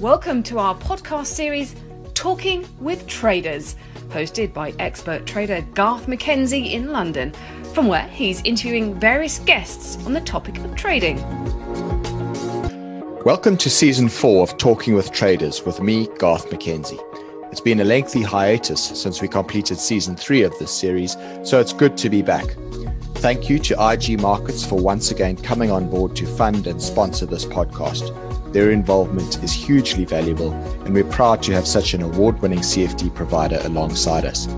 Welcome to our podcast series, Talking with Traders, hosted by expert trader Garth McKenzie in London, from where he's interviewing various guests on the topic of trading. Welcome to season four of Talking with Traders with me, Garth McKenzie. It's been a lengthy hiatus since we completed season three of this series, so it's good to be back. Thank you to IG Markets for once again coming on board to fund and sponsor this podcast. Their involvement is hugely valuable, and we're proud to have such an award winning CFD provider alongside us.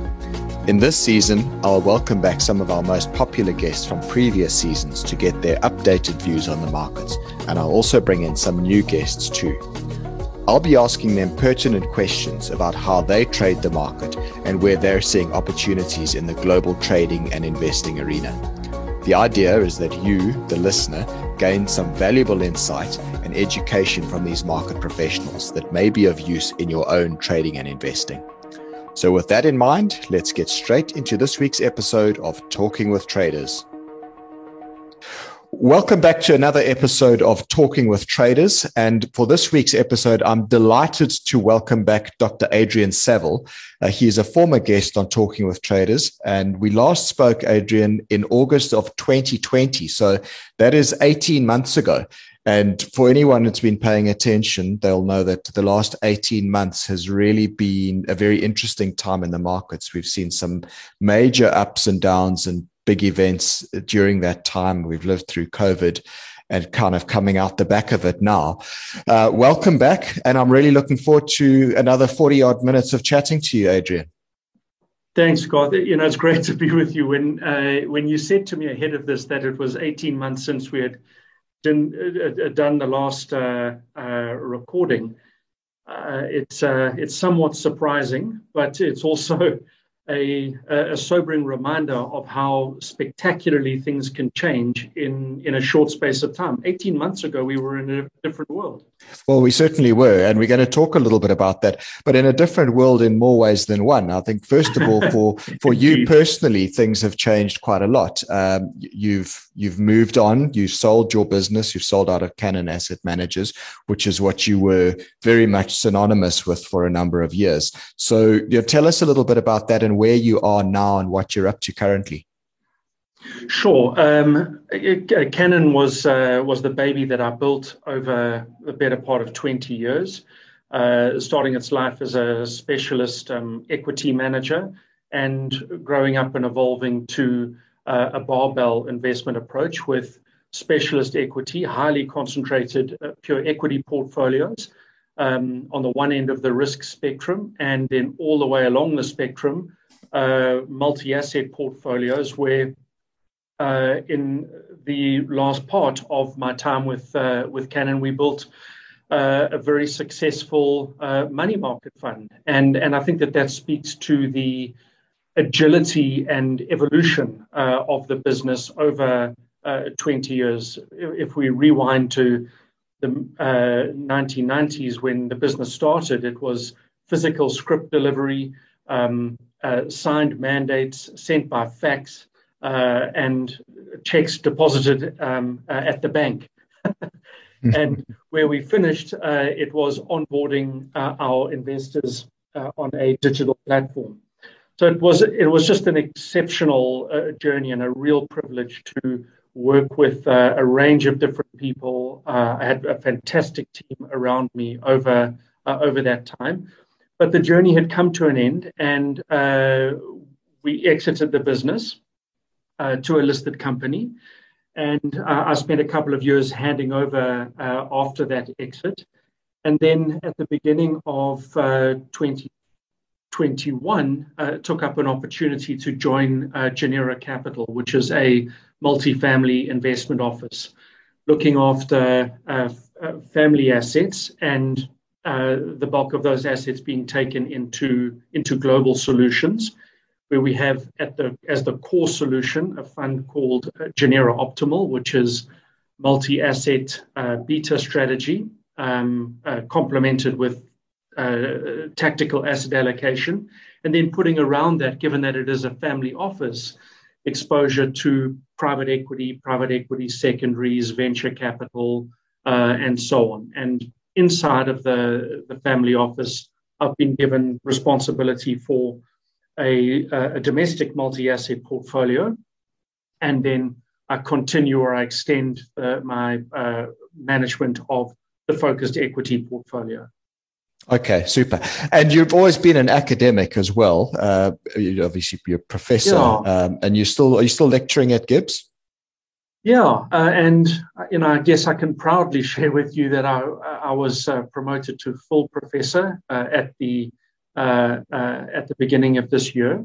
In this season, I'll welcome back some of our most popular guests from previous seasons to get their updated views on the markets, and I'll also bring in some new guests too. I'll be asking them pertinent questions about how they trade the market and where they're seeing opportunities in the global trading and investing arena. The idea is that you, the listener, gain some valuable insight and education from these market professionals that may be of use in your own trading and investing. So, with that in mind, let's get straight into this week's episode of Talking with Traders. Welcome back to another episode of Talking with Traders. And for this week's episode, I'm delighted to welcome back Dr. Adrian Saville. Uh, he is a former guest on Talking with Traders, and we last spoke, Adrian, in August of 2020. So that is 18 months ago. And for anyone that's been paying attention, they'll know that the last 18 months has really been a very interesting time in the markets. We've seen some major ups and downs and big events during that time. We've lived through COVID and kind of coming out the back of it now. Uh, welcome back. And I'm really looking forward to another 40 odd minutes of chatting to you, Adrian. Thanks, Scott. You know, it's great to be with you. When uh, when you said to me ahead of this that it was 18 months since we had done, uh, uh, done the last uh, uh, recording. Uh, it's it's somewhat surprising, but it's also a, a, sobering reminder of how spectacularly things can change in, in a short space of time. 18 months ago, we were in a different world. Well, we certainly were. And we're going to talk a little bit about that, but in a different world in more ways than one. I think, first of all, for, for you personally, things have changed quite a lot. Um, you've, you've moved on, you've sold your business, you've sold out of Cannon Asset Managers, which is what you were very much synonymous with for a number of years. So, you know, tell us a little bit about that and where you are now and what you're up to currently. Sure. Um, Cannon was uh, was the baby that I built over the better part of 20 years, uh, starting its life as a specialist um, equity manager and growing up and evolving to uh, a barbell investment approach with specialist equity, highly concentrated uh, pure equity portfolios um, on the one end of the risk spectrum, and then all the way along the spectrum uh, multi-asset portfolios where uh, in the last part of my time with uh, with Cannon, we built uh, a very successful uh, money market fund, and and I think that that speaks to the agility and evolution uh, of the business over 20 years. If we rewind to the 1990s when the business started, it was physical scrip delivery. Um, uh, signed mandates sent by fax uh, and checks deposited um, uh, at the bank. and where we finished, uh, it was onboarding uh, our investors on a digital platform. So it was it was just an exceptional journey and a real privilege to work with a range of different people. I had a fantastic team around me over over that time but the journey had come to an end, and uh, we exited the business uh, to a listed company. And uh, I spent a couple of years handing over uh, after that exit. And then at the beginning of 2021, uh, uh, took up an opportunity to join Genera Capital, which is a multifamily investment office looking after family assets and uh, the bulk of those assets being taken into, into global solutions, where we have at the, as the core solution a fund called uh, Genera Optimal, which is multi-asset uh, beta strategy, um, uh, complemented with uh, tactical asset allocation, and then putting around that, given that it is a family office, exposure to private equity, private equity secondaries, venture capital, uh, and so on. And inside of the, the family office, I've been given responsibility for a, a domestic multi asset portfolio. And then I continue or I extend uh, my uh, management of the focused equity portfolio. Okay, super. And you've always been an academic as well. Uh, you obviously, you're a professor, yeah. um, and you still are you still lecturing at GIBS? Yeah, uh, and you know, I guess I can proudly share with you that I I was uh, promoted to full professor uh, at the uh, uh, at the beginning of this year.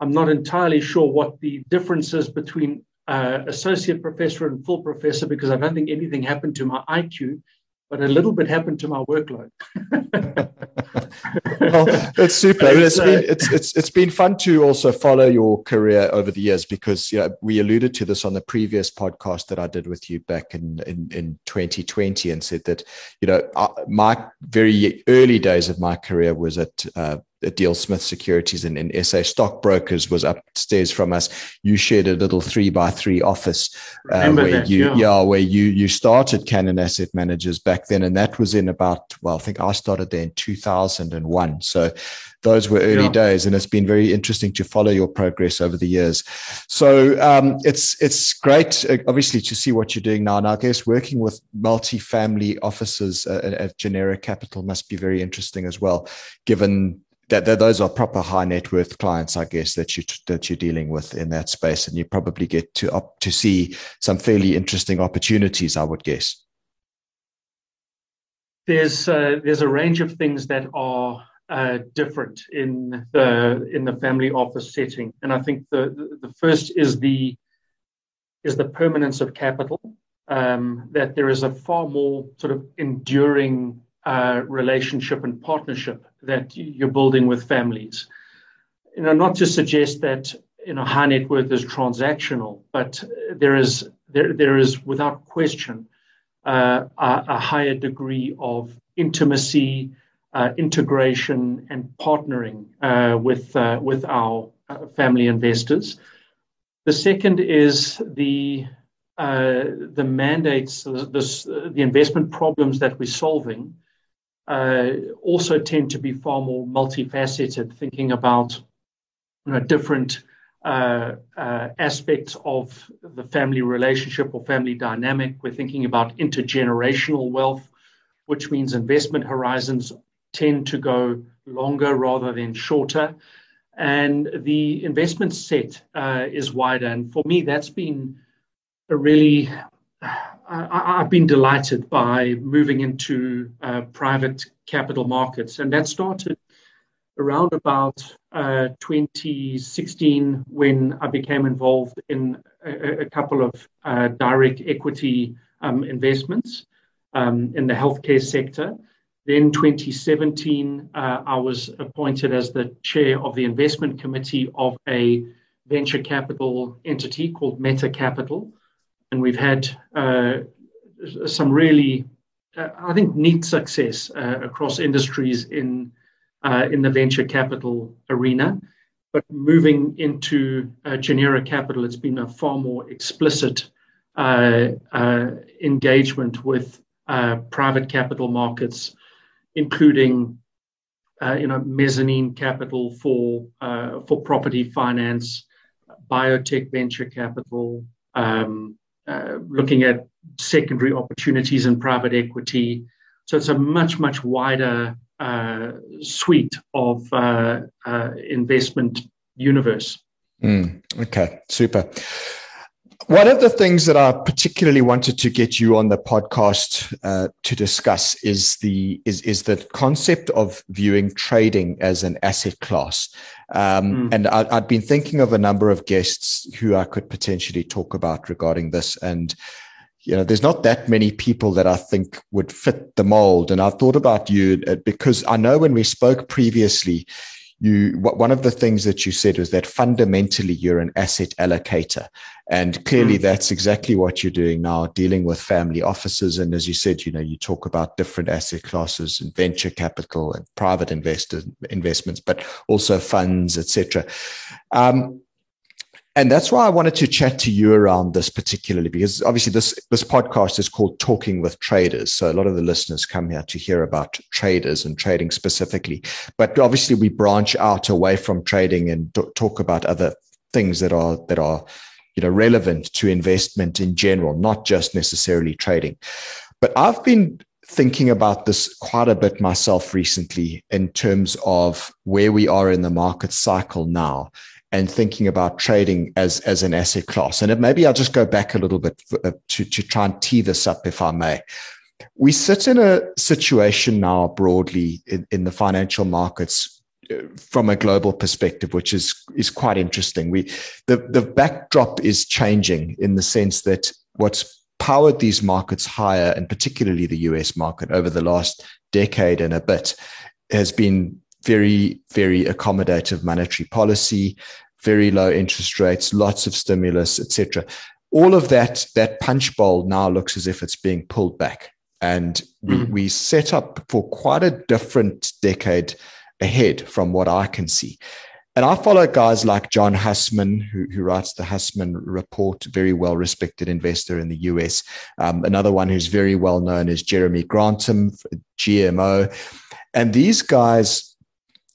I'm not entirely sure what the difference is between associate professor and full professor because I don't think anything happened to my IQ but a little bit happened to my workload. well, it's super. It's, uh, been it's, it's it's been fun to also follow your career over the years because you know, we alluded to this on the previous podcast that I did with you back in in, in 2020 and said that you know my very early days of my career was at uh, Deal Smith Securities and, and SA Stockbrokers was upstairs from us. You shared a little three by three office uh, where that, you yeah. yeah. where you you started Cannon Asset Managers back then, and that was in about well, I think I started there in two thousand and one. So those were early yeah. days, and it's been very interesting to follow your progress over the years. So um, it's it's great, uh, obviously, to see what you're doing now. And I guess working with multi-family offices uh, at Genera Capital must be very interesting as well, given that, that, those are proper high net worth clients, I guess that you that you're dealing with in that space, and you probably get to up to see some fairly interesting opportunities. I would guess. There's uh, there's a range of things that are uh, different in the in the family office setting, and I think the the first is the is the permanence of capital. Um, that there is a far more sort of enduring relationship and partnership that you're building with families. You know, not to suggest that you know high net worth is transactional, but there is there there is without question uh, a, a, higher degree of intimacy, uh, integration, and partnering uh, with uh, with our uh, family investors. The second is the the mandates, the, the, the investment problems that we're solving uh, also tend to be far more multifaceted, thinking about you know, different uh, uh, aspects of the family relationship or family dynamic. We're thinking about intergenerational wealth, which means investment horizons tend to go longer rather than shorter. And the investment set uh, is wider. And for me, that's been a really I, have been delighted by moving into uh, private capital markets, and that started around about uh, 2016 when I became involved in a, a couple of uh, direct equity um, investments um, in the healthcare sector. Then 2017, uh, I was appointed as the chair of the investment committee of a venture capital entity called Meta Capital and we've had uh, some really, uh, I think, neat success uh, across industries in uh, in the venture capital arena. But moving into uh, Genera Capital, it's been a far more explicit uh, engagement with private capital markets, including you know mezzanine capital for for property finance, biotech venture capital. Um, uh, looking at secondary opportunities in private equity. So it's a much, much wider uh, suite of uh, uh investment universe. Mm, okay, super. One of the things that I particularly wanted to get you on the podcast uh, to discuss is the is is the concept of viewing trading as an asset class. Um, mm. And I, I'd been thinking of a number of guests who I could potentially talk about regarding this. And you know, there's not that many people that I think would fit the mold. And I thought about you uh, because I know when we spoke previously, you one of the things that you said was that fundamentally you're an asset allocator and clearly mm. that's exactly what you're doing now dealing with family offices and as you said you know you talk about different asset classes and venture capital and private investor investments but also funds etc um, And that's why I wanted to chat to you around this particularly, because obviously this, this podcast is called Talking with Traders. So a lot of the listeners come here to hear about traders and trading specifically. But obviously we branch out away from trading and talk about other things that are that are you know relevant to investment in general, not just necessarily trading. But I've been thinking about this quite a bit myself recently in terms of where we are in the market cycle now and thinking about trading as as an asset class. And maybe I'll just go back a little bit uh, to, to try and tee this up, if I may. We sit in a situation now broadly in, in the financial markets from a global perspective, which is is quite interesting. We the the backdrop is changing in the sense that what's powered these markets higher, and particularly the US market over the last decade and a bit, has been very, very accommodative monetary policy, very low interest rates, lots of stimulus, etc. All of that, that punch bowl now looks as if it's being pulled back. And we, mm. we set up for quite a different decade ahead from what I can see. And I follow guys like John Hussman, who, who writes the Hussman Report, very well respected investor in the US. Um, another one who's very well known is Jeremy Grantham, GMO. And these guys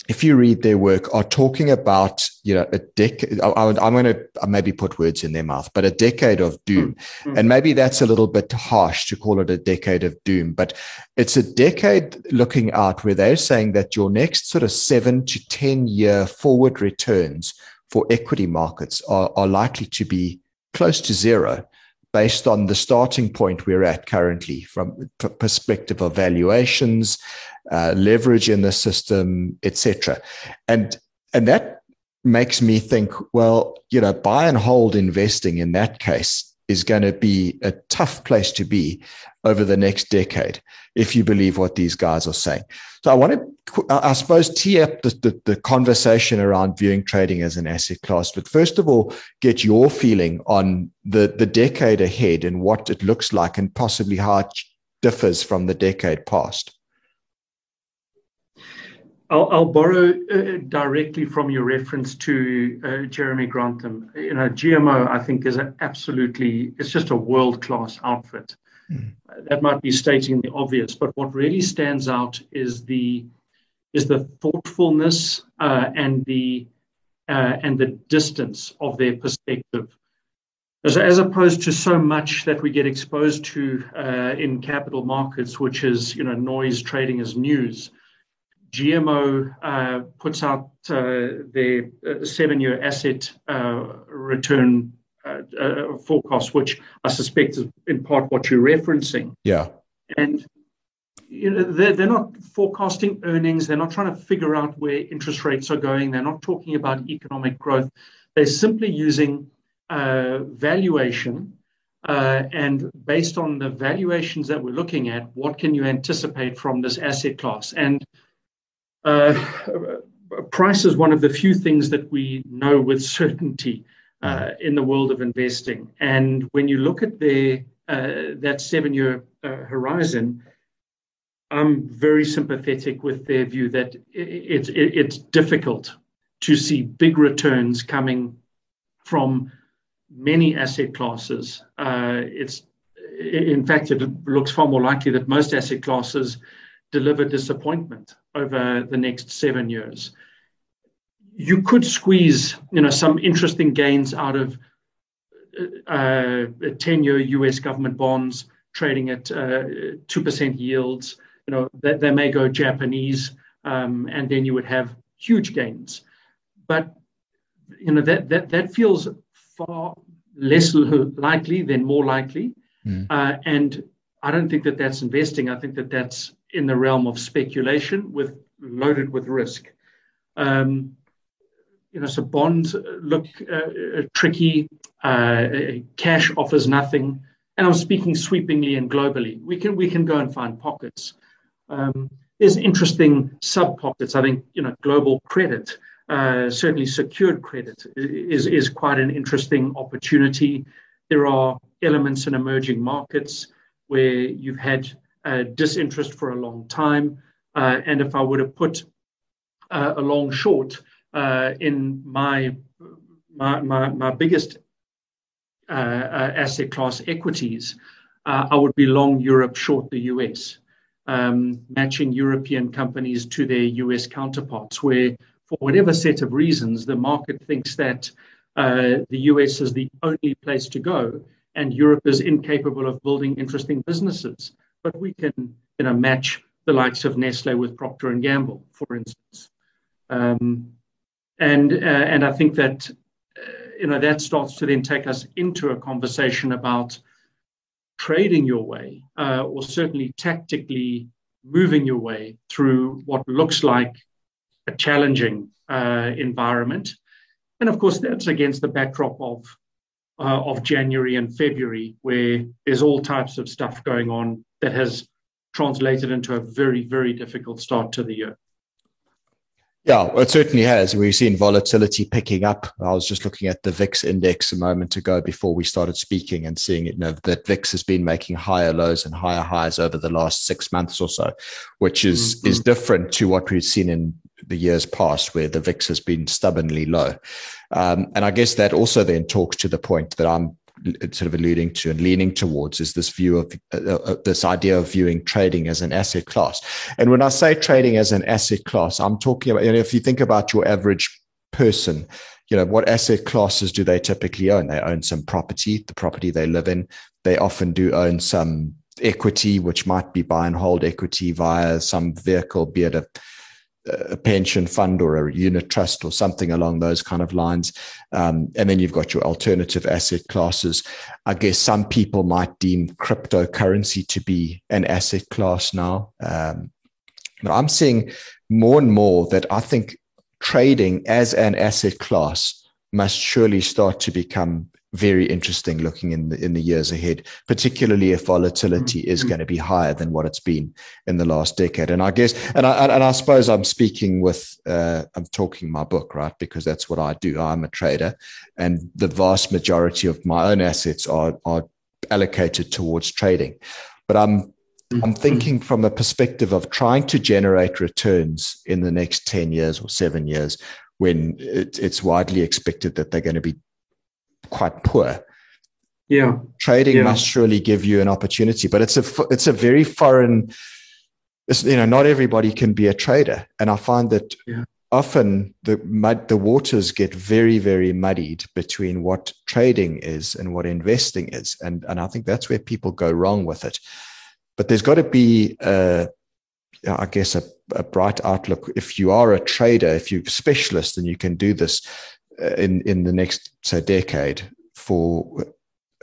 if you read their work, are talking about you know a decade. I, am going to maybe put words in their mouth, but a decade of doom, mm-hmm. and maybe that's a little bit harsh to call it a decade of doom, but it's a decade looking out where they're saying that your next sort of seven to ten year forward returns for equity markets are, are likely to be close to zero based on the starting point we're at currently from perspective of valuations, uh, leverage in the system, etc. And and that makes me think, well, you know, buy and hold investing in that case is going to be a tough place to be over the next decade, if you believe what these guys are saying. So I want to, I suppose, tee up the, the, the, conversation around viewing trading as an asset class. But first of all, get your feeling on the, the decade ahead and what it looks like and possibly how it differs from the decade past. I'll, I'll borrow uh, directly from your reference to uh, Jeremy Grantham. You know, GMO, I think, is an absolutely, it's just a world class outfit. Mm. that might be stating the obvious, but what really stands out is the is the thoughtfulness uh, and the uh, and the distance of their perspective, as, as opposed to so much that we get exposed to uh, in capital markets, which is you know noise trading as news. GMO uh, puts out uh, their uh, seven-year asset uh, return uh, uh, forecast, which I suspect is in part what you're referencing. Yeah. And you know, they're, they're not forecasting earnings. They're not trying to figure out where interest rates are going. They're not talking about economic growth. They're simply using valuation uh, and based on the valuations that we're looking at, what can you anticipate from this asset class? And uh, price is one of the few things that we know with certainty uh, in the world of investing. And when you look at their, uh, that seven year uh, horizon, I'm very sympathetic with their view that it's, it, it's difficult to see big returns coming from many asset classes. Uh, it's in fact, it looks far more likely that most asset classes deliver disappointment over the next seven years. You could squeeze, you know, some interesting gains out of uh, 10-year U.S. government bonds trading at uh, two uh, percent yields. You know, they, they may go Japanese, um, and then you would have huge gains. But you know that that that feels far less likely than more likely, mm. uh, and I don't think that that's investing. I think that that's in the realm of speculation with loaded with risk. Um, you know, so bonds look uh, uh tricky. Uh, cash offers nothing, and I'm speaking sweepingly and globally. We can we can go and find pockets. Um, there's interesting sub pockets. I think you know, global credit, uh, certainly secured credit, is is quite an interesting opportunity. There are elements in emerging markets where you've had uh, disinterest for a long time. Uh, and if I were to put uh, a long short uh, in my my, my, my biggest uh, asset class equities, I would be long Europe, short the US, um, matching European companies to their US counterparts, where for whatever set of reasons, the market thinks that uh, the US is the only place to go and Europe is incapable of building interesting businesses. But we can you know, match the likes of Nestle with Procter and Gamble, for instance. Um, and, uh, and I think that you know, that starts to then take us into a conversation about trading your way, uh, or certainly tactically moving your way through what looks like a challenging uh, environment. And of course, that's against the backdrop of uh, of January and February, where there's all types of stuff going on that has translated into a very, very difficult start to the year. Yeah, it certainly has. We've seen volatility picking up. I was just looking at the VIX index a moment ago before we started speaking and seeing it, you know, that VIX has been making higher lows and higher highs over the last six months or so, which is mm-hmm. is different to what we've seen in the years past, where the VIX has been stubbornly low. Um, and I guess that also then talks to the point that I'm sort of alluding to and leaning towards is this view of uh, uh, this idea of viewing trading as an asset class. And when I say trading as an asset class, I'm talking about, you know, if you think about your average person, you know, what asset classes do they typically own? They own some property, the property they live in. They often do own some equity, which might be buy and hold equity via some vehicle, be it a a pension fund or a unit trust or something along those kind of lines. Um, and then you've got your alternative asset classes. I guess some people might deem cryptocurrency to be an asset class now. Um, but I'm seeing more and more that I think trading as an asset class must surely start to become very interesting looking in the in the years ahead, particularly if volatility mm-hmm. is going to be higher than what it's been in the last decade. And I guess, and I and I suppose I'm speaking with, uh, I'm talking my book, right? Because that's what I do. I'm a trader, and the vast majority of my own assets are are allocated towards trading. But I'm mm-hmm. I'm thinking from a perspective of trying to generate returns in the next 10 years or seven years when it, it's widely expected that they're going to be quite poor. Yeah, trading yeah. must surely give you an opportunity, but it's a it's a very foreign. you know, not everybody can be a trader, and I find that yeah. often the mud, the waters get very very muddied between what trading is and what investing is, and and I think that's where people go wrong with it. But there's got to be a, I guess a, a bright outlook. If you are a trader, if you're a specialist, and you can do this, in in the next say decade for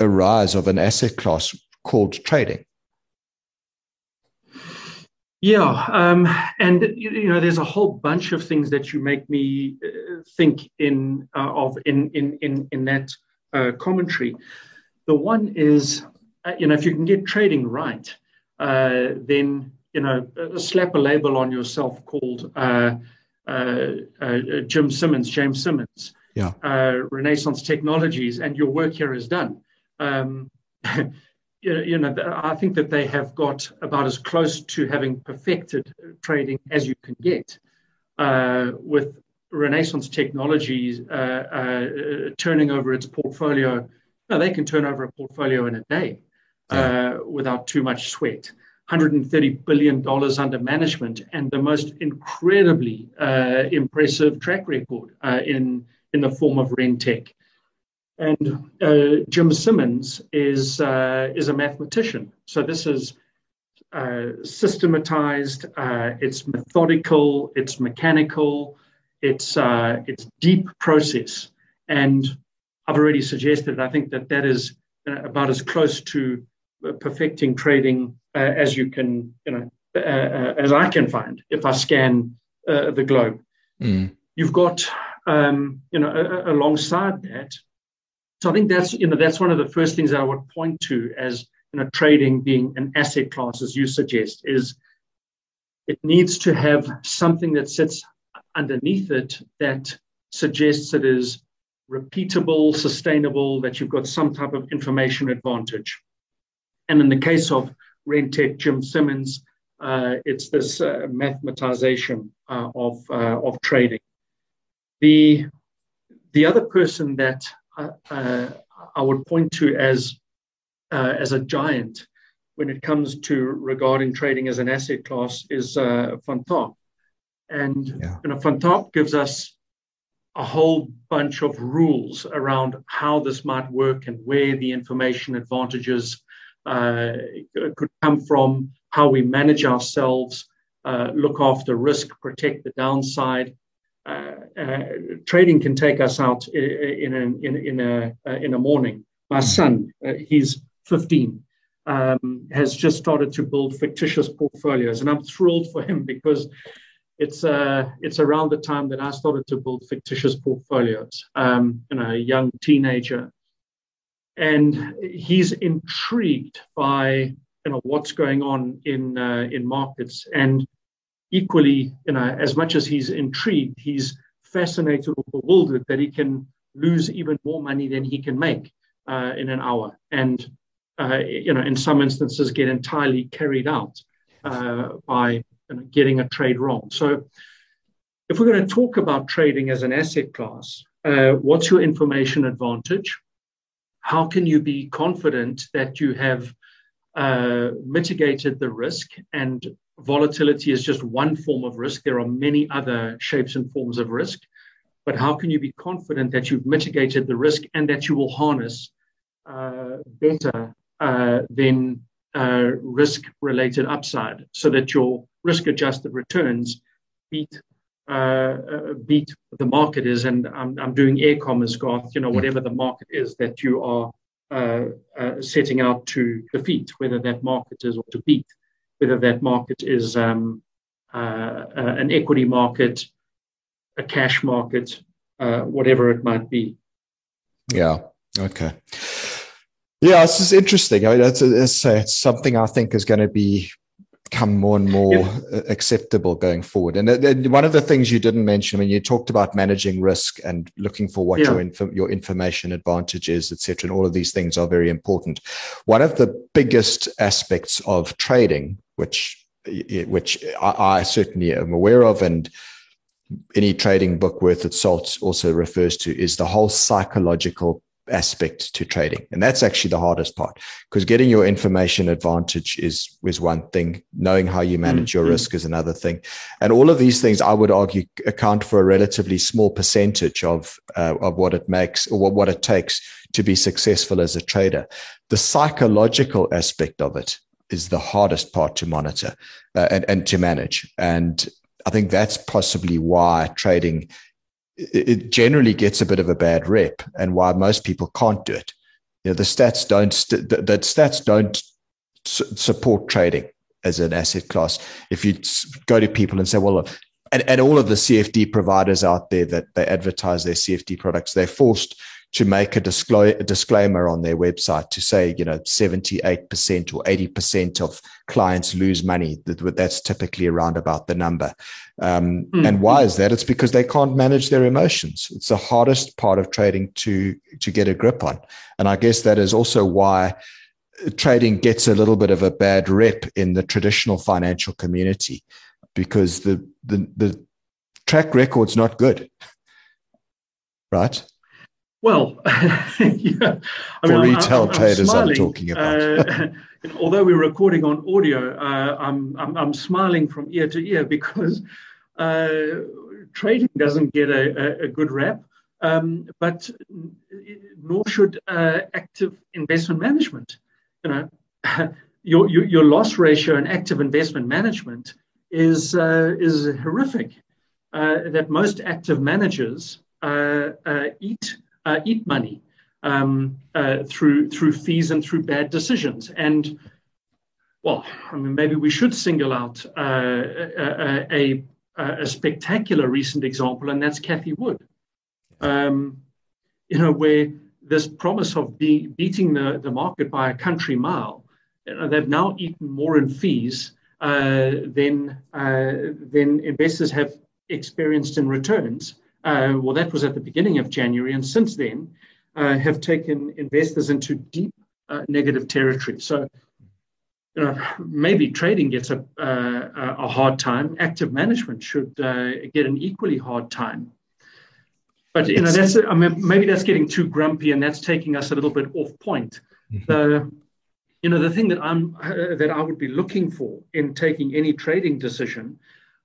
a rise of an asset class called trading. Yeah, um, and you know, there's a whole bunch of things that you make me uh, think in uh, of in in in in that uh, commentary. The one is, uh, you know, if you can get trading right, uh, then you know, slap a label on yourself called Jim Simons, James Simons, yeah. uh, Renaissance Technologies, and your work here is done. Um, you know, I think that they have got about as close to having perfected trading as you can get uh, with Renaissance Technologies uh, uh, turning over its portfolio. No, they can turn over a portfolio in a day yeah. Uh, without too much sweat. $130 billion under management and the most incredibly uh, impressive track record uh, in in the form of Rentec. And uh, Jim Simons is, uh, is a mathematician. So this is uh, systematized, uh, it's methodical, it's mechanical, it's, uh, it's deep process. And I've already suggested, I think that that is uh, about as close to perfecting trading as you can, you know, as I can find if I scan the globe. Mm. You've got um, you know, a, a, alongside that. So I think that's, you know, that's one of the first things that I would point to as, you know, trading being an asset class, as you suggest, is it needs to have something that sits underneath it that suggests it is repeatable, sustainable, that you've got some type of information advantage. And in the case of Rentec, Jim Simons, uh, it's this uh, mathematization uh, of, uh, of trading the the other person that uh, uh, I would point to as uh, as a giant when it comes to regarding trading as an asset class is uh, Van Tharp. And yeah. you know, Van Tharp gives us a whole bunch of rules around how this might work and where the information advantages uh, could come from, how we manage ourselves, uh, look after risk, protect the downside. Uh, uh trading can take us out in a, in, in a, uh, in a morning. My son, uh, he's 15 um, has just started to build fictitious portfolios, and I'm thrilled for him because it's uh, it's around the time that I started to build fictitious portfolios. Um, you know, a young teenager, and he's intrigued by you know what's going on in uh, in markets, and equally, you know, as much as he's intrigued, he's fascinated or bewildered that he can lose even more money than he can make uh, in an hour, and uh, you know, in some instances, get entirely carried out uh, by you know, getting a trade wrong. So, if we're going to talk about trading as an asset class, uh, what's your information advantage? How can you be confident that you have uh, mitigated the risk? And volatility is just one form of risk. There are many other shapes and forms of risk. But how can you be confident that you've mitigated the risk and that you will harness uh, better uh, than uh, risk related upside so that your risk adjusted returns beat uh, uh, beat the market is and I'm, I'm doing air commas Garth you know whatever the market is that you are uh, setting out to defeat whether that market is or to beat whether that market is um, uh, uh, an equity market a cash market uh, whatever it might be yeah okay yeah, this is interesting. I mean, it's, it's, it's something I think is going to be become more and more yeah. acceptable going forward. And, and, one of the things you didn't mention, I mean, you talked about managing risk and looking for what yeah. your inf- your information advantage is, etc., and all of these things are very important. One of the biggest aspects of trading, which which I, I certainly am aware of, and any trading book worth its salt also refers to, is the whole psychological aspect to trading. And that's actually the hardest part because getting your information advantage is is one thing. Knowing how you manage mm-hmm. your risk is another thing. And all of these things i would argue account for a relatively small percentage of uh, of what it makes or what, what it takes to be successful as a trader. The psychological aspect of it is the hardest part to monitor uh, and, and to manage and i think that's possibly why trading it generally gets a bit of a bad rep and why most people can't do it. You know, the stats don't, the, stats don't support trading as an asset class. If you go to people and say, well, and, and all of the CFD providers out there that they advertise their CFD products, they're forced to make a, disclo- a disclaimer on their website to say, you know, 78% or 80% of clients lose money. That's typically around about the number. Um, mm-hmm. And why is that? It's because they can't manage their emotions. It's the hardest part of trading to, to get a grip on. And I guess that is also why trading gets a little bit of a bad rep in the traditional financial community because the, the, the track record's not good. Right? Well, yeah. I mean, For retail traders, I'm, I'm talking about. uh, although we're recording on audio, uh, I'm, I'm, I'm smiling from ear to ear because uh, trading doesn't get a, a good rap, um, but nor should uh, active investment management. You know, your, your, your loss ratio in active investment management is uh, is horrific. Uh, that most active managers eat uh, eat money um, uh, through through fees and through bad decisions. And well, I mean, maybe we should single out uh, a, a, a, spectacular recent example, and that's Cathie Wood. Um, you know, where this promise of be, beating the, the market by a country mile, you know, they've now eaten more in fees uh, than uh, than investors have experienced in returns uh, well, that was at the beginning of January, and since then uh, have taken investors into deep uh, negative territory. So, you know, maybe trading gets a, a hard time. Active management should uh, get an equally hard time. but you know that's I mean maybe that's getting too grumpy and that's taking us a little bit off point. Mm-hmm. The you know the thing that I'm uh, that I would be looking for in taking any trading decision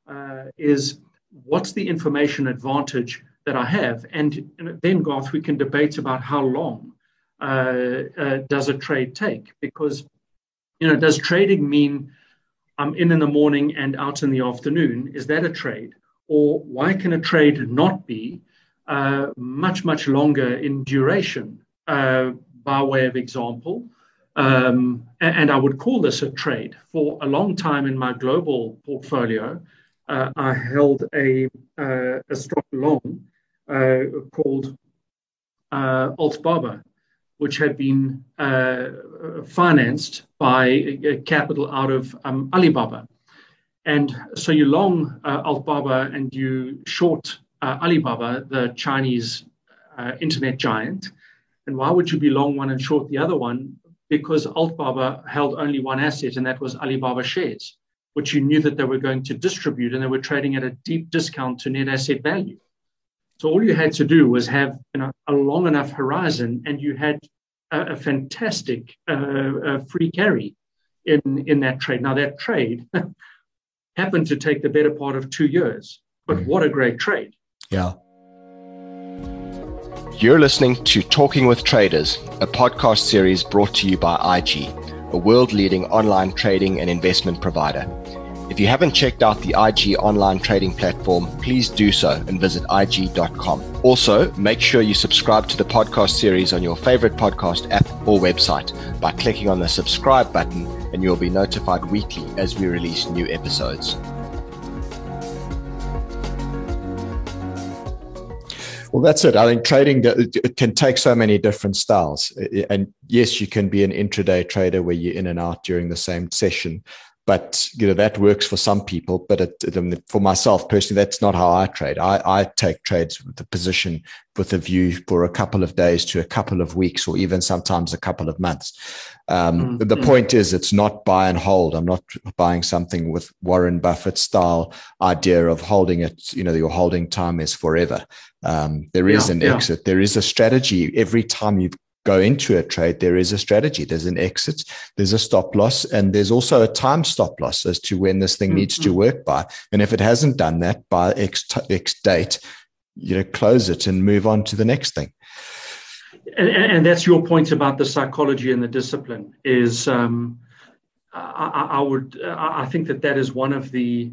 uh, is what's the information advantage that I have, and then Garth we can debate about how long uh, uh, does a trade take because you know does trading mean I'm in in the morning and out in the afternoon? Is that a trade? Or why can a trade not be uh, much, much longer in duration? Uh, by way of example, um, and, and, I would call this a trade. For a long time in my global portfolio, I held a, uh, a stock long uh, called uh, Altaba, which had been uh, financed by capital out of um, Alibaba. And so you long uh, Altaba and you short uh, Alibaba, the Chinese uh, internet giant. And why would you be long one and short the other one? Because Altaba held only one asset, and that was Alibaba shares, which you knew that they were going to distribute and they were trading at a deep discount to net asset value. So all you had to do was have you know, a long enough horizon, and you had a, a fantastic uh, uh, free carry in in that trade. Now that trade happened to take the better part of two years, but mm. what a great trade! Yeah. You're listening to Talking with Traders, a podcast series brought to you by IG, a world leading online trading and investment provider. If you haven't checked out the IG online trading platform, please do so and visit IG.com. Also, make sure you subscribe to the podcast series on your favorite podcast app or website by clicking on the subscribe button, and you'll be notified weekly as we release new episodes. Well, that's it. I think trading can take so many different styles. And yes, you can be an intraday trader where you're in and out during the same session but you know that works for some people but it, um, for myself personally that's not how i trade I, I take trades with the position with a view for a couple of days to a couple of weeks or even sometimes a couple of months um, mm-hmm. the point is it's not buy and hold i'm not buying something with warren buffett style idea of holding it you know your holding time is forever um, there is yeah, an yeah. exit there is a strategy every time you go into a trade, there is a strategy. There's an exit, there's a stop loss, and there's also a time stop loss as to when this thing mm-hmm. needs to mm-hmm. work by. And if it hasn't done that by X, t- X date, you know, close it and move on to the next thing. And, and that's your point about the psychology and the discipline. Is um, I, I, would I think that that is one of the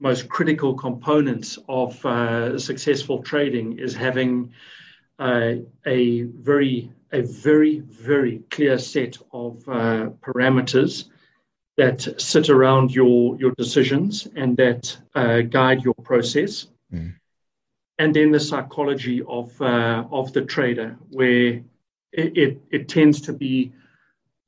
most critical components of uh, successful trading is having uh, a very a very, very clear set of uh, parameters that sit around your, your decisions and that uh, guide your process. Mm. And then the psychology of, uh, of the trader, where it, it, it, tends to be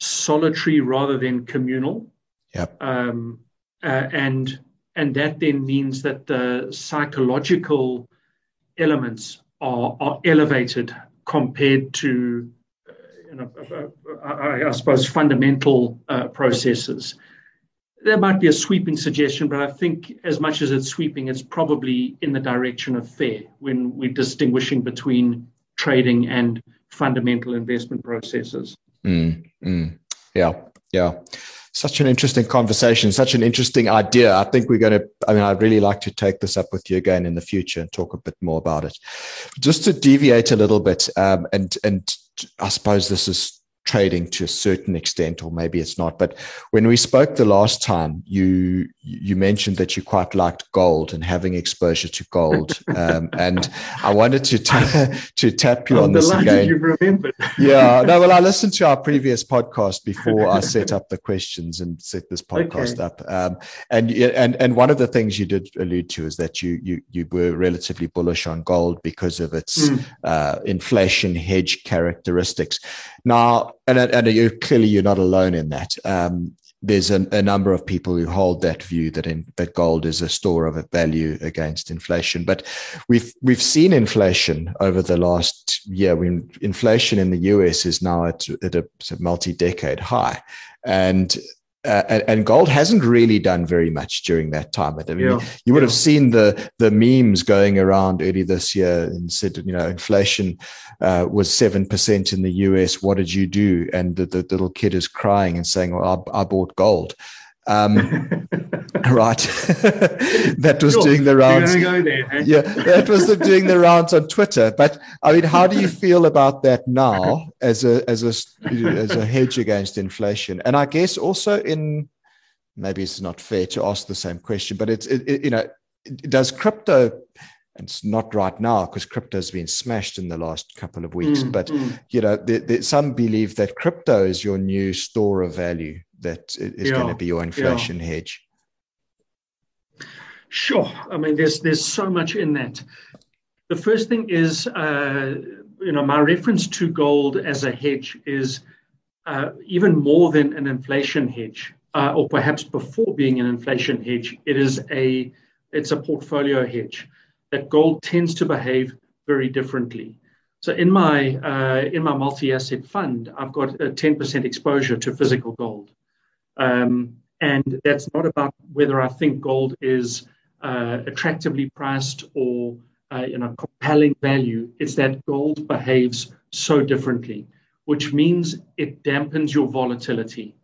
solitary rather than communal. Yep. Um, uh, and, and that then means that the psychological elements are, are elevated compared to, uh, you know, uh, uh, I, I, suppose, fundamental uh, processes. There might be a sweeping suggestion, but I think as much as it's sweeping, it's probably in the direction of fair when we're distinguishing between trading and fundamental investment processes. Mm, mm. Yeah, yeah such an interesting conversation, such an interesting idea. I think we're going to, I mean, I'd really like to take this up with you again in the future and talk a bit more about it. Just to deviate a little bit, um, and, and I suppose this is trading to a certain extent, or maybe it's not. But when we spoke the last time, you you mentioned that you quite liked gold and having exposure to gold, um, and I wanted to ta- to tap you I'm on this again. You remembered. yeah, no. Well, I listened to our previous podcast before I set up the questions and set this podcast okay. up, um, and and and one of the things you did allude to is that you you you were relatively bullish on gold because of its mm. uh, inflation hedge characteristics. Now, and and you clearly you're not alone in that. Um, there's a, a, number of people who hold that view that in, that gold is a store of value against inflation. But we've we've seen inflation over the last year. When inflation in the US is now at, at a, a multi-decade high, and uh, and, and, gold hasn't really done very much during that time. I mean, yeah. you would yeah. have seen the the memes going around early this year and said, you know, inflation uh, was seven percent in the US. What did you do? And the, the, little kid is crying and saying, "Well, I, I bought gold." Um, right. that was sure. doing the rounds. Go there, hey? Yeah, that was the, doing the rounds on Twitter. But I mean, how do you feel about that now as a as a as a hedge against inflation? And I guess also in maybe it's not fair to ask the same question, but it's it, it, you know, does crypto it's not right now because crypto has been smashed in the last couple of weeks. Mm, but mm. you know, some believe that crypto is your new store of value that is yeah, going to be your inflation yeah. hedge. Sure. I mean, there's there's so much in that. The first thing is, uh, you know, my reference to gold as a hedge is uh, even more than an inflation hedge, uh, or perhaps before being an inflation hedge, it is a it's a portfolio hedge that gold tends to behave very differently. So in my uh, in my multi-asset fund, I've got a 10% exposure to physical gold, um, and that's not about whether I think gold is uh, attractively priced or uh, you know compelling value. It's that gold behaves so differently, which means it dampens your volatility.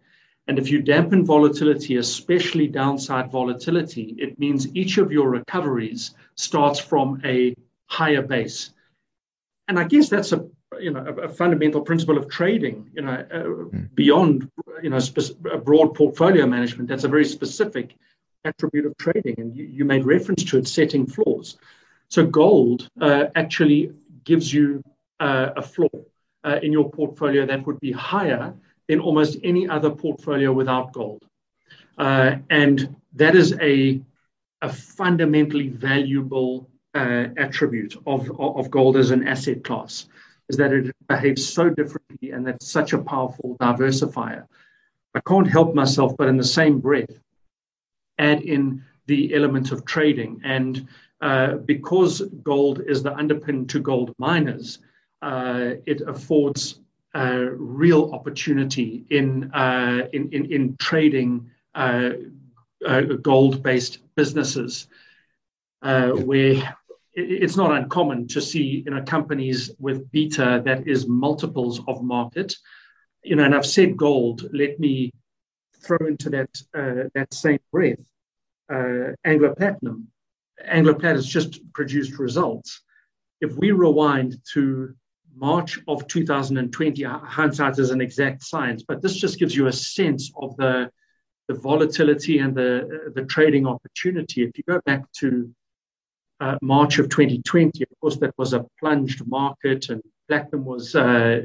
And if you dampen volatility, especially downside volatility, it means each of your recoveries starts from a higher base. And I guess that's a you know a, a fundamental principle of trading. You know, uh, mm. beyond you know spe- a broad portfolio management, that's a very specific attribute of trading. And you, you made reference to it, setting floors. So gold uh, actually gives you uh, a floor uh, in your portfolio that would be higher than almost any other portfolio without gold. Uh, and that is a, a fundamentally valuable uh, attribute of, of gold as an asset class, is that it behaves so differently and that's such a powerful diversifier. I can't help myself, but in the same breath, add in the element of trading. And uh, because gold is the underpin to gold miners, uh, it affords uh, real opportunity in, uh, in, in, in, trading uh, uh gold based businesses, uh, where it's not uncommon to see you know, companies with beta that is multiples of market. You know, and I've said gold, let me throw into that, uh, that same breath uh, Anglo Platinum. Anglo Plat has just produced results. If we rewind to March of 2020. Uh, hindsight is an exact science, but this just gives you a sense of the, the volatility and the, uh, the trading opportunity. If you go back to uh, March of 2020, of course, that was a plunged market and Platinum was uh,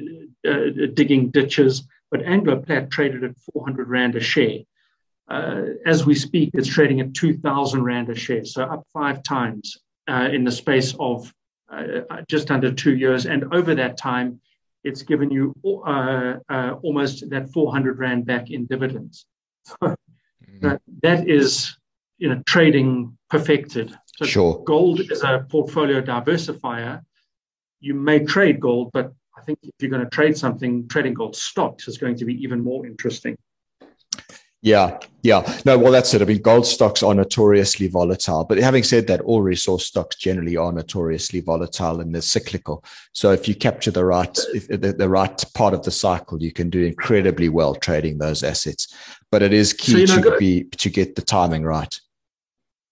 uh, digging ditches, but Anglo Plat traded at 400 Rand a share. Uh, as we speak, it's trading at 2,000 Rand a share, so up five times uh, in the space of just under two years. And over that time, it's given you uh, uh, almost that 400 Rand back in dividends. So mm-hmm. that is you know, trading perfected. So sure. gold is a portfolio diversifier. You may trade gold, but I think if you're going to trade something, trading gold stocks is going to be even more interesting. Yeah, yeah. No, well, that's it. I mean, gold stocks are notoriously volatile. But having said that, all resource stocks generally are notoriously volatile and they're cyclical. So if you capture the right the, the, right part of the cycle, you can do incredibly well trading those assets. But it is key so, to know, be to get the timing right.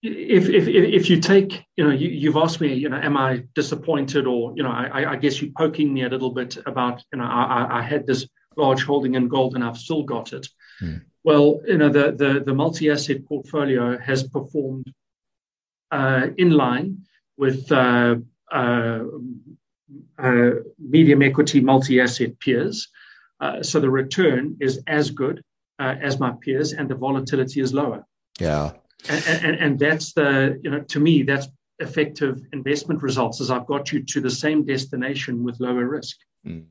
If if if you take, you know, you, have asked me, you know, am I disappointed, or you know, I, I guess you're poking me a little bit about, you know, I, I had this large holding in gold and I've still got it. Hmm well, you know, the, the, the multi-asset portfolio has performed uh, in line with uh, uh, uh medium equity multi-asset peers. Uh, so the return is as good uh, as my peers, and the volatility is lower. Yeah, and, and, and that's the you know to me that's effective investment results as I've got you to the same destination with lower risk. Mm.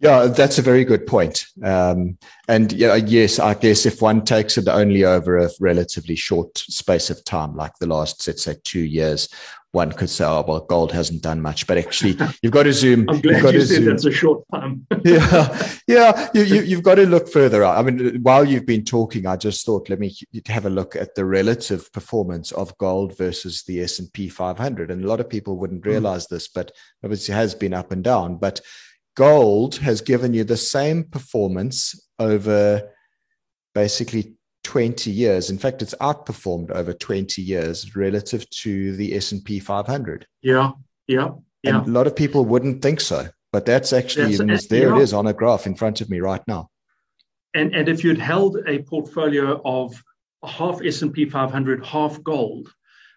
Yeah, that's a very good point. Um, and yeah, yes, I guess if one takes it only over a relatively short space of time, like the last, let's say, two years, one could say, oh, well, gold hasn't done much, but actually you've got to zoom. I'm glad you said zoom. that's a short time. yeah. Yeah. You, you, you've got to look further out. I mean, while you've been talking, I just thought, let me have a look at the relative performance of gold versus the S&P 500. And a lot of people wouldn't hmm. realize this, but obviously has been up and down, but gold has given you the same performance over basically 20 years. In fact, it's outperformed over 20 years relative to the S&P 500. Yeah, yeah, yeah. And a lot of people wouldn't think so, but that's actually that's, there yeah. it is on a graph in front of me right now. And and if you'd held a portfolio of half S&P 500, half gold,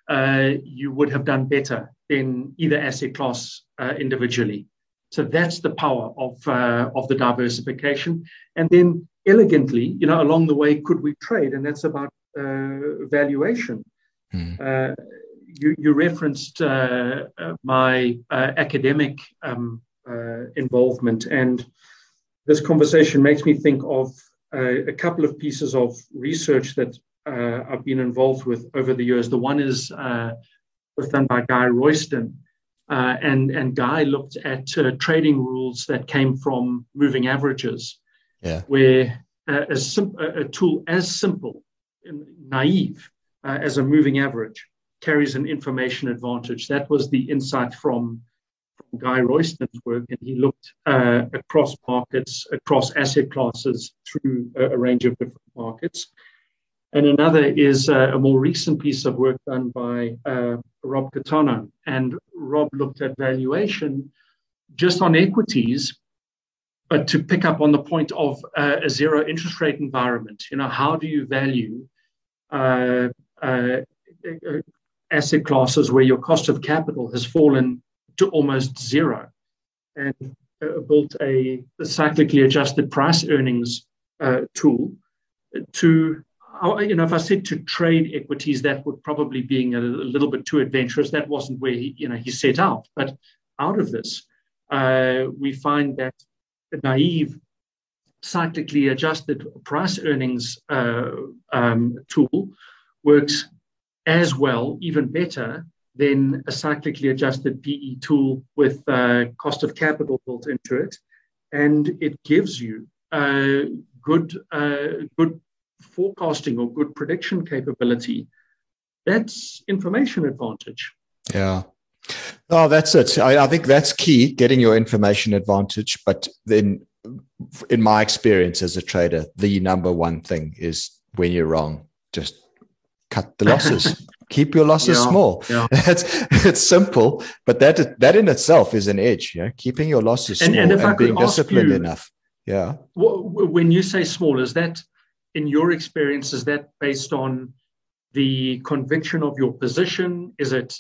uh, you would have done better than either asset class uh, individually. So that's the power of uh, of the diversification. And then elegantly, you know, along the way, could we trade? And that's about uh, valuation. Mm. Uh, you, you, referenced uh, uh my uh, academic um, uh, involvement, and this conversation makes me think of a couple of pieces of research that I've been involved with over the years. The one is was done by Guy Royston. and, and Guy looked at trading rules that came from moving averages yeah. where uh, a, sim- a, tool as simple and naive uh, as a moving average carries an information advantage. That was the insight from, from Guy Royston's work, and he looked uh, across markets, across asset classes through a, a, range of different markets. And another is uh, a more recent piece of work done by uh, Rob Catano. And Rob looked at valuation just on equities but to pick up on the point of uh, a zero interest rate environment, you know, how do you value uh, uh, asset classes where your cost of capital has fallen to almost zero, and uh, built a, cyclically adjusted price earnings uh, tool to. Uh, you know, if I said to trade equities, that would probably being a, a little bit too adventurous. That wasn't where he, you know, he set out. But out of this, we find that naive cyclically adjusted price earnings uh, um, tool works as well, even better than a cyclically adjusted PE tool with uh, cost of capital built into it, and it gives you uh, good uh, good forecasting or good prediction capability. That's information advantage. Yeah. Oh, that's it. I, I, think that's key, getting your information advantage. But then, in my experience as a trader, the number one thing is when you're wrong, just cut the losses. Keep your losses yeah, small. Yeah. It's it's simple, but that that in itself is an edge. Yeah, keeping your losses and, small and, and being disciplined you, enough. Yeah. When you say small, is that in your experience? Is that based on the conviction of your position? Is it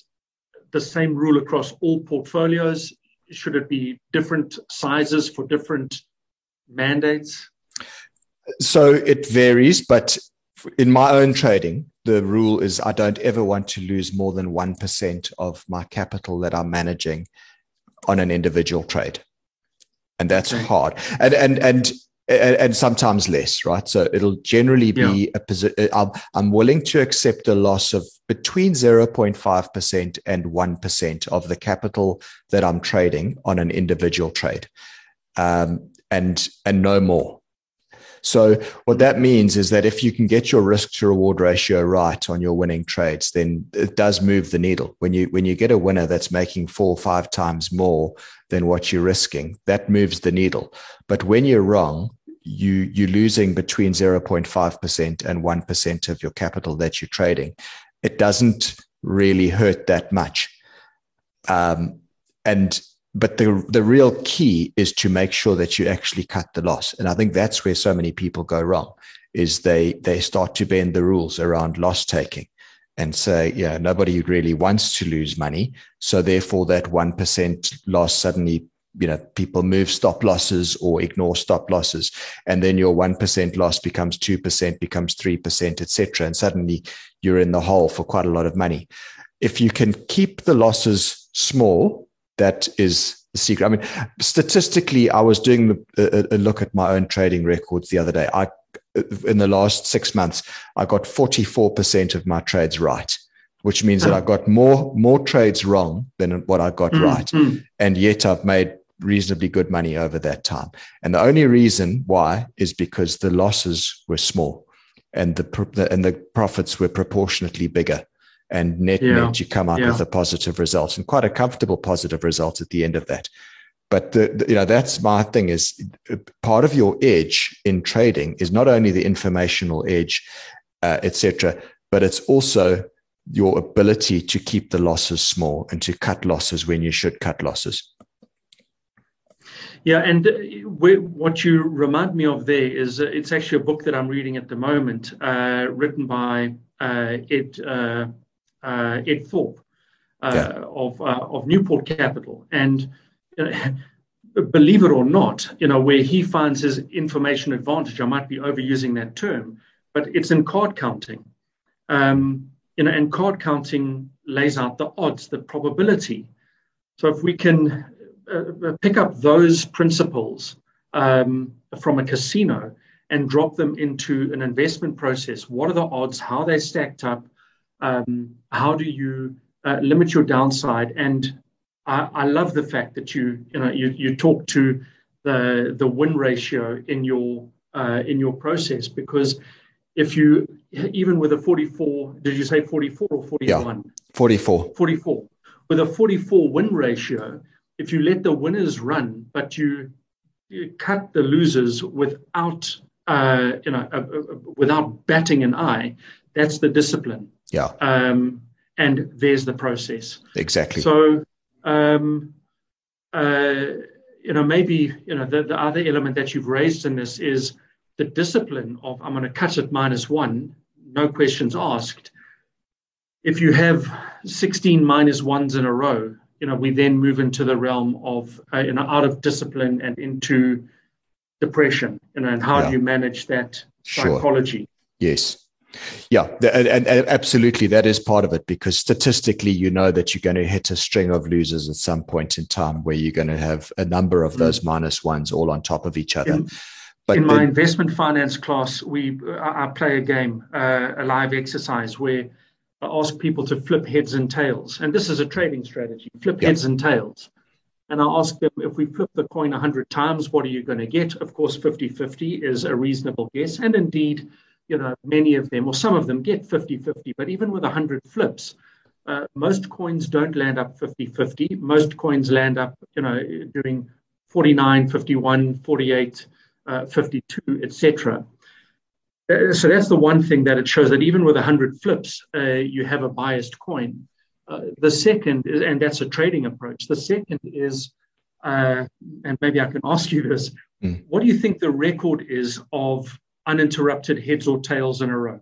the same rule across all portfolios? Should it be different sizes for different mandates? So it varies, but in my own trading, the rule is I don't ever want to lose more than 1% of my capital that I'm managing on an individual trade. And that's okay. hard. And, and, and and, sometimes less, right? So it'll generally be yeah. a position. Uh, I'm, I'm willing to accept a loss of between 0.5% and 1% of the capital that I'm trading on an individual trade, um, and and no more. So what that means is that if you can get your risk to reward ratio right on your winning trades, then it does move the needle. When you when you get a winner that's making four or five times more than what you're risking, that moves the needle. But when you're wrong, you you're losing between 0.5% and 1% of your capital that you're trading. It doesn't really hurt that much. Um, and but the the real key is to make sure that you actually cut the loss. And i think that's where so many people go wrong is they they start to bend the rules around loss taking and say yeah nobody really wants to lose money. So therefore that 1% loss suddenly you know people move stop losses or ignore stop losses and then your 1% loss becomes 2% becomes 3% etc and suddenly you're in the hole for quite a lot of money. If you can keep the losses small that is the secret. I mean statistically i was doing a, a look at my own trading records the other day. I in the last 6 months i got 44% of my trades right which means that I got more more trades wrong than what I got Mm, right, mm. and yet I've made reasonably good money over that time. And the only reason why is because the losses were small, and the, and the profits were proportionately bigger. And net Yeah, net, you come up yeah. with a positive result and quite a comfortable positive result at the end of that. But the, the- you know that's my thing is uh, part of your edge in trading is not only the informational edge, uh, etc., but it's also your ability to keep the losses small and to cut losses when you should cut losses. Yeah, and uh, what you remind me of there is uh, it's actually a book that I'm reading at the moment, uh, written by uh, Ed uh, uh, Ed Thorp uh, Yeah. of uh, of Newport Capital, and believe it or not, you know where he finds his information advantage. I might be overusing that term, but it's in card counting. Um, you know, and card counting lays out the odds, the probability. So if we can pick up those principles um, from a casino and drop them into an investment process. What are the odds? How they stacked up? Um, how do you uh, limit your downside? And I, I love the fact that you you know you you talk to the the win ratio in your uh, in your process because if you even with a 44 did you say 44 or 41 44. 44. With a 44 win ratio, if you let the winners run, but you, you cut the losers without, uh, you know, uh, uh, without batting an eye, that's the discipline. Yeah, Um, and there's the process. exactly. So, um, uh, you know, maybe you know the, the other element that you've raised in this is the discipline of I'm going to cut it minus one, no questions asked. If you have 16 minus ones in a row, you know, we then move into the realm of uh, you know out of discipline and into depression. You know, and how Yeah. do you manage that Sure. psychology? Yes. Yeah, and, and, and absolutely, that is part of it because statistically, you know that you're going to hit a string of losers at some point in time where you're going to have a number of those minus ones all on top of each other. In- but in my investment finance class, we I, play a game, uh, a live exercise where ask people to flip heads and tails, and this is a trading strategy: flip Yeah. heads and tails. And I ask them if we flip the coin 100 times, what are you going to get? Of course, 50 50 is a reasonable guess. And indeed, you know, many of them, or some of them, get 50 50. But even with 100 flips, uh, most coins don't land up 50 50. Most coins land up, you know, doing 49, 51, 48, uh, 52, etc. Uh, So that's the one thing that it shows that even with 100 flips, uh, you have a biased coin. Uh, the second is, and that's a trading approach. The second is, uh, and maybe I can ask you this: Mm. What do you think the record is of uninterrupted heads or tails in a row?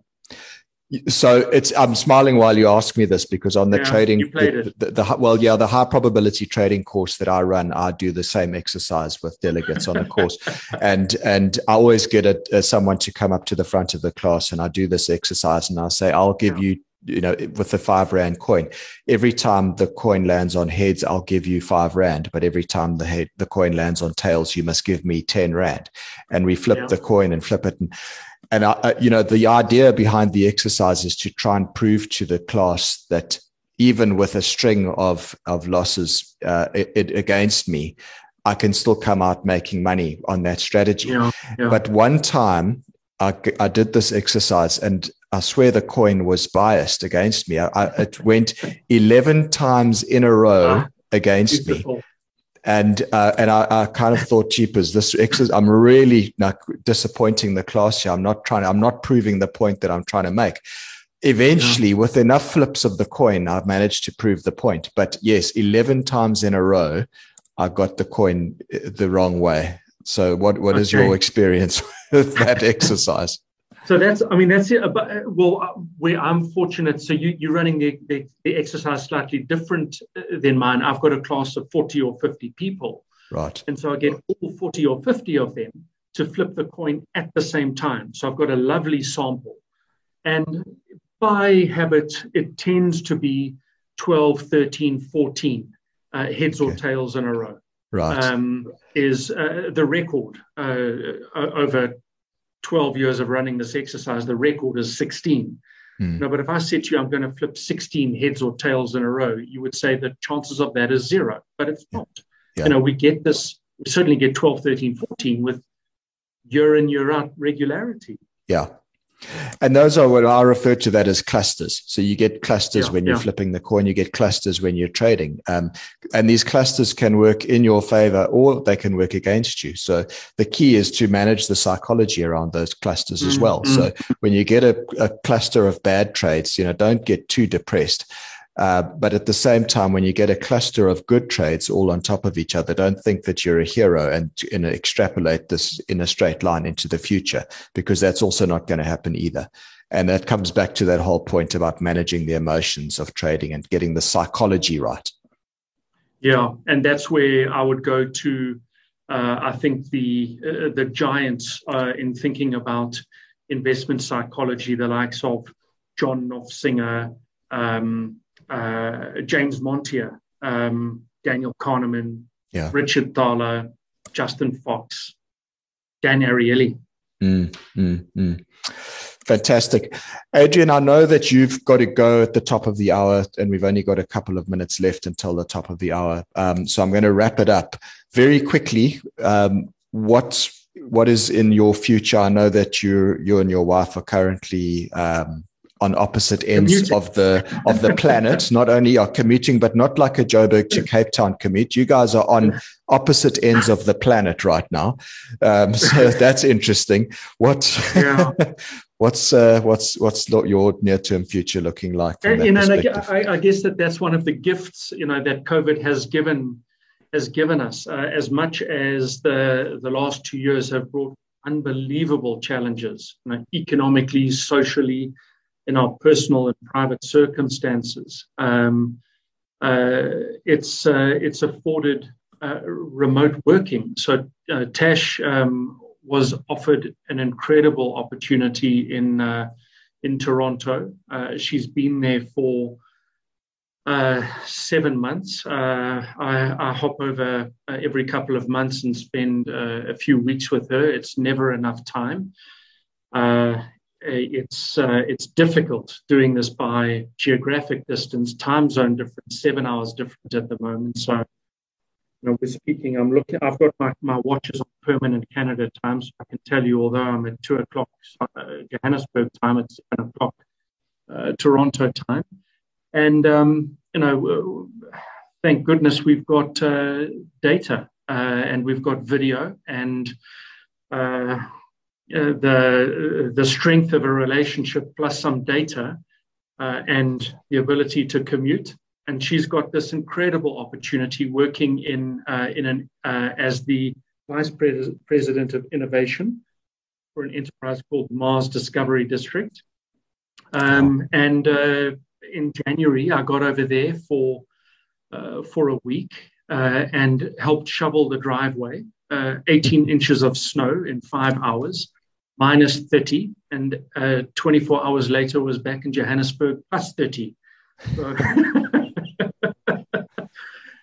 So it's I'm smiling while you ask me this because on the Yeah, trading the, the, the, well yeah the high probability trading course that I run I do the same exercise with delegates on the course and and I always get a, a, someone to come up to the front of the class and I do this exercise and I say I'll give Yeah. you you know with the 5 rand coin every time the coin lands on heads I'll give you 5 rand but every time the head the coin lands on tails you must give me 10 rand and we flip Yeah. the coin and flip it and and I, I- you know the idea behind the exercise is to try and prove to the class that even with a string of of losses uh, it, it, against me i can still come out making money on that strategy Yeah, yeah. but one time I, I did this exercise and i swear the coin was biased against me I, I, it went 11 times in a row Ah, against me Beautiful. And uh, and I, I kind of thought, jeepers, this exercise, I'm really like disappointing the class here. I'm not trying. I'm not proving the point that I'm trying to make. Eventually, with enough flips of the coin, I've managed to prove the point. But yes, eleven times in a row, I got the coin uh, the wrong way. So, what what is Okay. your experience with that exercise? So that's, I mean, that's it. But, uh, well, uh, where I'm fortunate, so you, you're running the, the, the exercise slightly different uh, than mine. I've got a class of 40 or 50 people. Right. And so I get all 40 or 50 of them to flip the coin at the same time. So I've got a lovely sample. And by habit, it tends to be 12, 13, 14 uh, heads or tails in a row Right. um, is uh, the record uh, over 12 years of running this exercise. The record is 16. Mm. No, but if I said to you, I'm going to flip 16 heads or tails in a row, you would say the chances of that is zero, but it's not. Yeah. You know, we get this, we certainly get 12, 13, 14 with year in, year out regularity. Yeah. And those are what I refer to that as clusters. So you get clusters yeah, when you're yeah. flipping the coin, you get clusters when you're trading. Um, and these clusters can work in your favor or they can work against you. So the key is to manage the psychology around those clusters mm-hmm. as well. So when you get a, a cluster of bad trades, you know, don't get too depressed. Uh, but at the same time, when you get a cluster of good trades all on top of each other, don't think that you're a hero and, and extrapolate this in a straight line into the future, because that's also not going to happen either. And that comes back to that whole point about managing the emotions of trading and getting the psychology right. Yeah, and that's where I would go to. Uh, I think the uh, the giants uh, in thinking about investment psychology, the likes of John Nofsinger, um, uh, James Montier, um, Daniel Kahneman, yeah. Richard Thaler, Justin Fox, Dan Ariely. Mm, mm, mm. Fantastic. Adrian, I know that you've got to go at the top of the hour, and we've only got a couple of minutes left until the top of the hour. Um, so I'm going to wrap it up very quickly. Um, what what is in your future? I know that you you and your wife are currently um, on opposite ends commuting. of the of the planet. not only are commuting, but not like a Joburg to Cape Town commute. You guys are on opposite ends of the planet right now, um, so that's interesting. What? Yeah. what's uh, what's what's your near term future looking like? And, and I, I, guess that that's one of the gifts you know that COVID has given has given us. Uh, as much as the the last two years have brought unbelievable challenges, you know, economically, socially, in our personal and private circumstances. Um, uh, it's uh, it's afforded uh, remote working. So uh, Tash um, was offered an incredible opportunity in uh, in Toronto. Uh, she's been there for seven months. I, I, hop over every couple of months and spend a few weeks with her. It's never enough time. Uh, it's uh, it's difficult doing this by geographic distance, time zone difference, seven hours different at the moment. So, you know, we're speaking. I'm looking. I've got my, my watches on permanent Canada time, so I can tell you. Although I'm at two o'clock uh, Johannesburg time, it's seven o'clock uh, Toronto time, and um, you know, thank goodness we've got uh, data uh, and we've got video and uh, uh, the the strength of a relationship plus some data uh, and the ability to commute. And she's got this incredible opportunity working in uh, in an uh, as the vice pres- president of innovation for an enterprise called Mars Discovery District. Um, and in January, I got over there for for a week and helped shovel the driveway. Uh, 18 inches of snow in five hours minus 30, and uh, 24 hours later was back in Johannesburg plus 30. So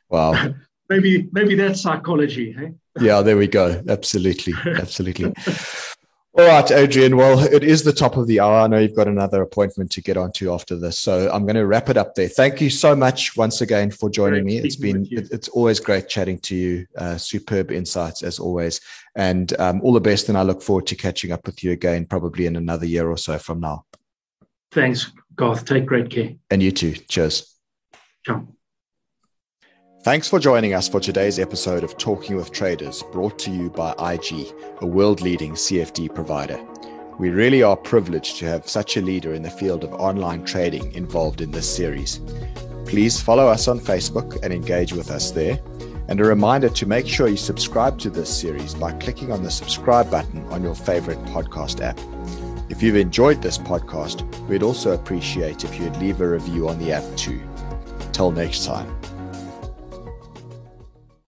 wow. Maybe maybe that's psychology. Hey? Yeah, there we go. Absolutely, absolutely. All right, Adrian. Well, it is the top of the hour. I know you've got another appointment to get onto after this, so I'm going to wrap it up there. Thank you so much once again for joining great me. It's been it's always great chatting to you. Uh, superb insights as always, and um, all the best. And I look forward to catching up with you again, probably in another year or so from now. Thanks, Garth. Take great care. And you too. Cheers. Ciao. Thanks for joining us for today's episode of Talking with Traders, brought to you by IG, a world leading CFD provider. We really are privileged to have such a leader in the field of online trading involved in this series. Please follow us on Facebook and engage with us there. And a reminder to make sure you subscribe to this series by clicking on the subscribe button on your favorite podcast app. If you've enjoyed this podcast, we'd also appreciate if you'd leave a review on the app too. Till next time.